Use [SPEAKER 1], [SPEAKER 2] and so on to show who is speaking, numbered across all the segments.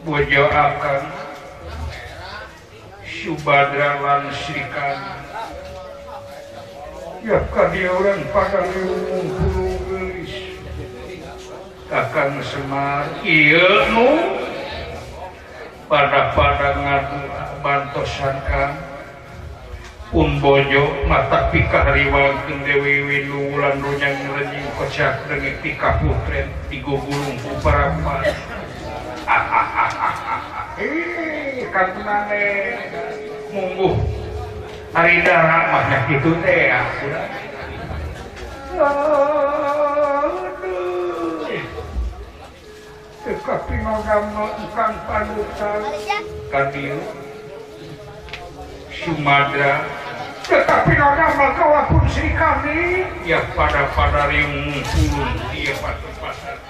[SPEAKER 1] Bojo akan Subadrawan Srikan. Ya kadi orang pada ilmu bulu gelis. Akan semar ilmu. Pada pada ngadu bantosan kan. Pun bojo mata pika riwang ke Dewi Winulan dunyang ngerejing kocak dengan pika putren digugulung ku parapan munggu hari makna gitu teh? Ya Tekapi magamo ikan panutan. Kadiu Sumadra. Tekapi magamo kawapun Sri kami. Ya pada pada riung pulun Dia pasar
[SPEAKER 2] pasar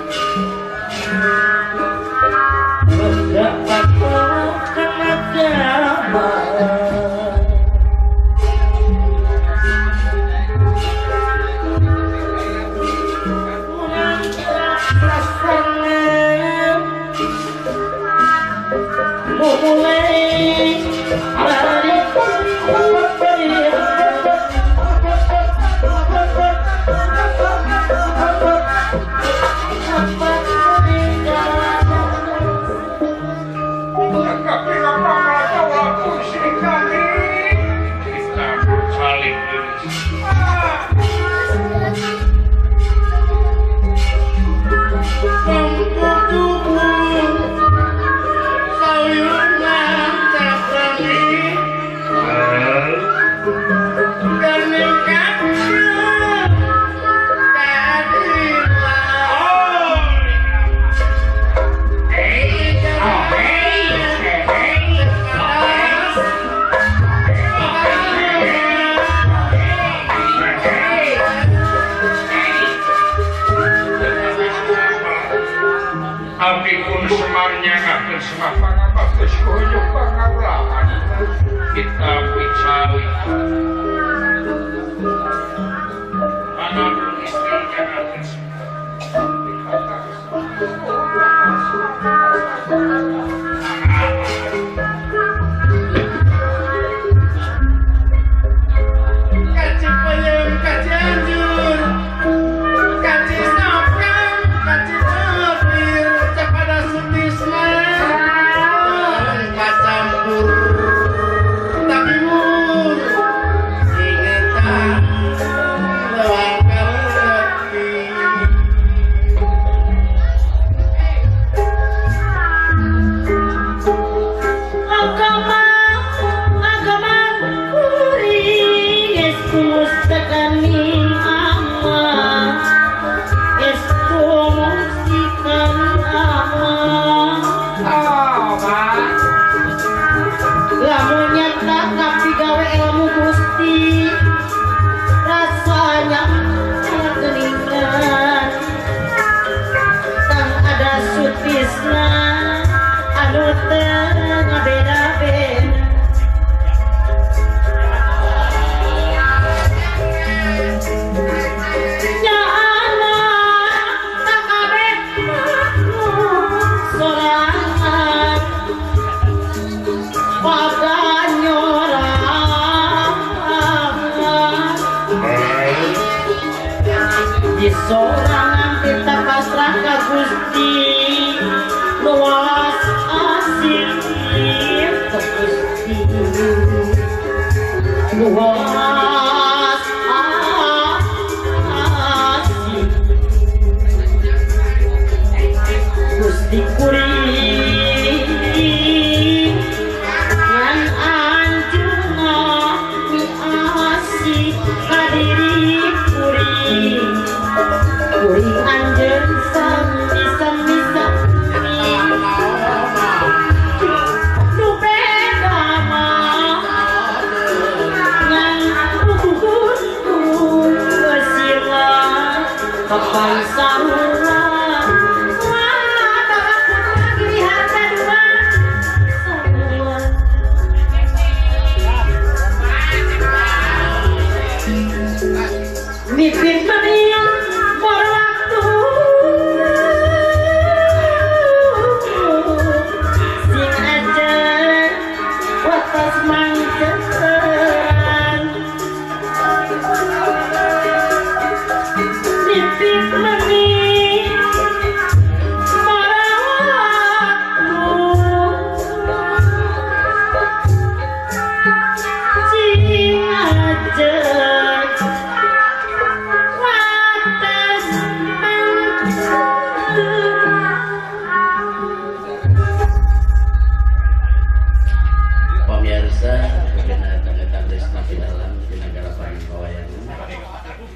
[SPEAKER 2] Kapaisan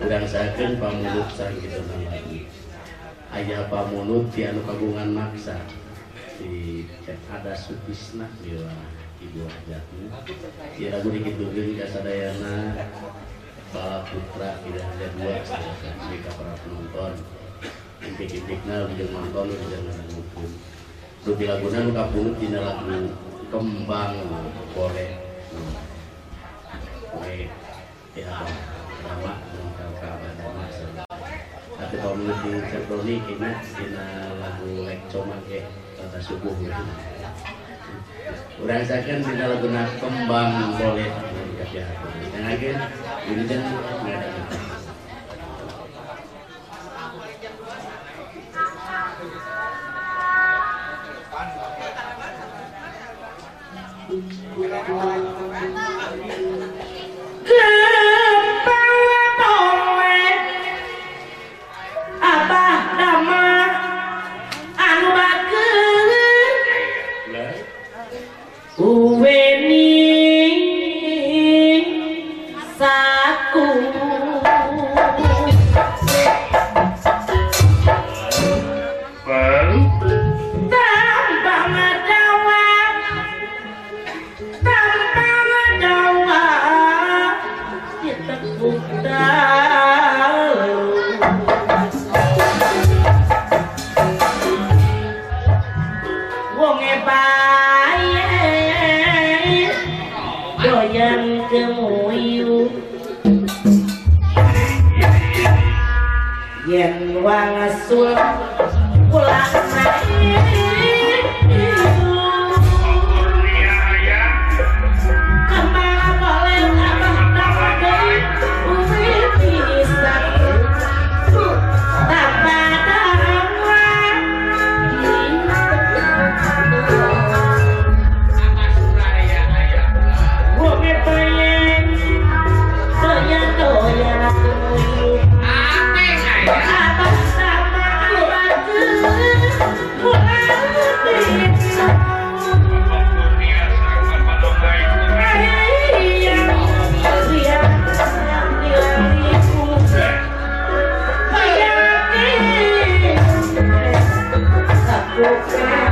[SPEAKER 2] sayakan pamulut gitu Ayah pamulut piano kagungan maksa. Di ada sutisna bila ibu jatuh ya lagu dikit dulu kasadayana bala putra tidak ada dua silakan para penonton. Impik-impikna udah nonton udah ngelakuin Dupi lagu nu kapulut di anu lagu kembang korek. Nah, Oke, ya, nama kaum di Cerdoni kena kena lagu Lekco make eh, kata subuh gitu. Urang sakeun lagu nak kembang boleh
[SPEAKER 3] ya. Dengakeun Wildan ngada. Thank you.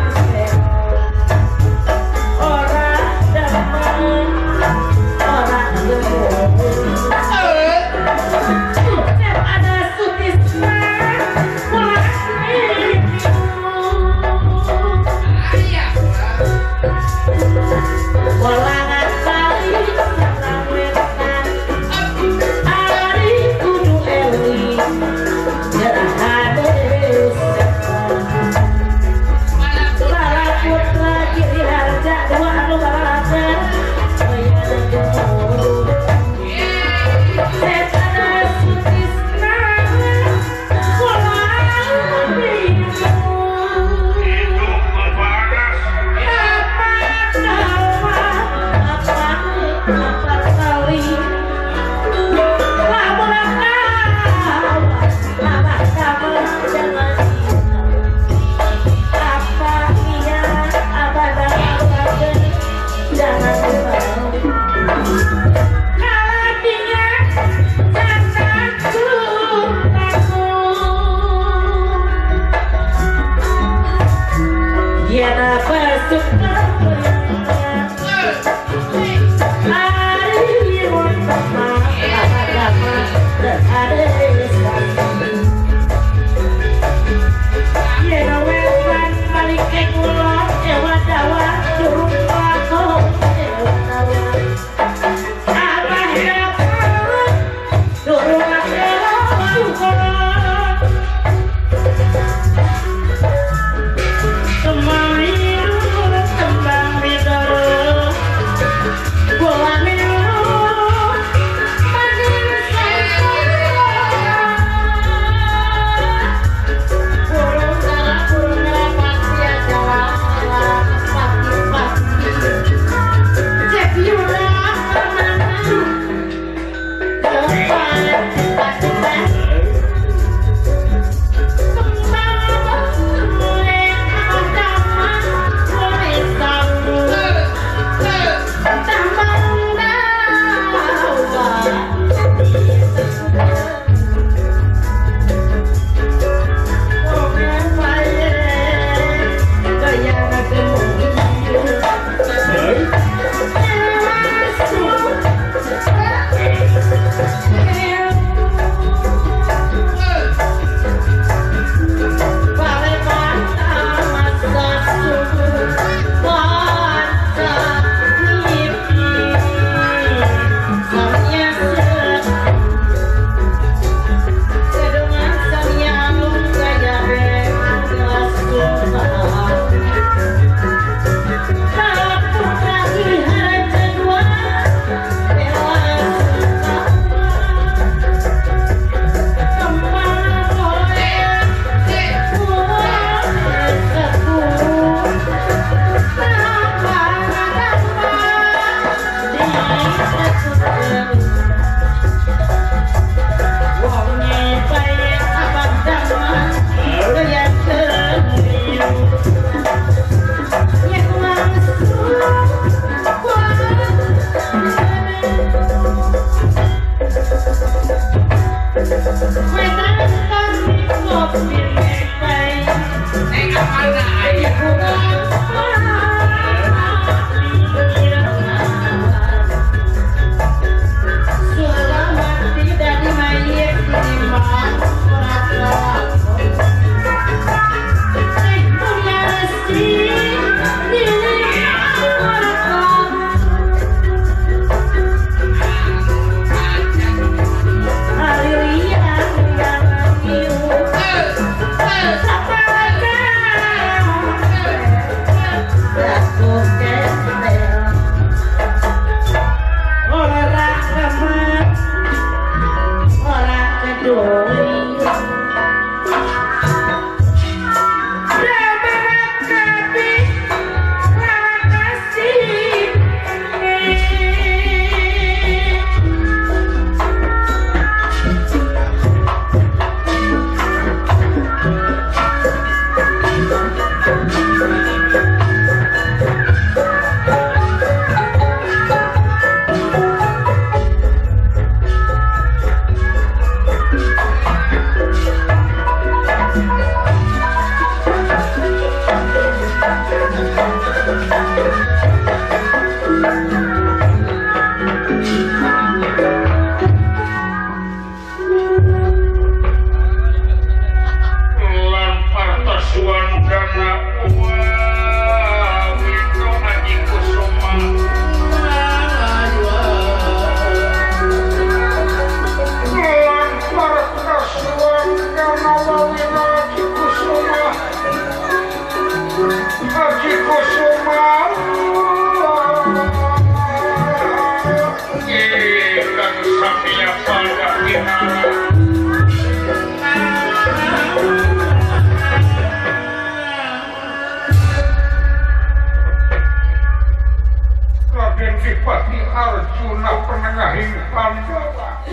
[SPEAKER 3] Pati Arjuna penengahin Pandawa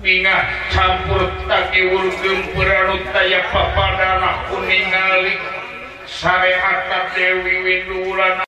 [SPEAKER 3] Ningah campur takiwur gemperanu taya papadana kuningali Sareata Dewi Windulan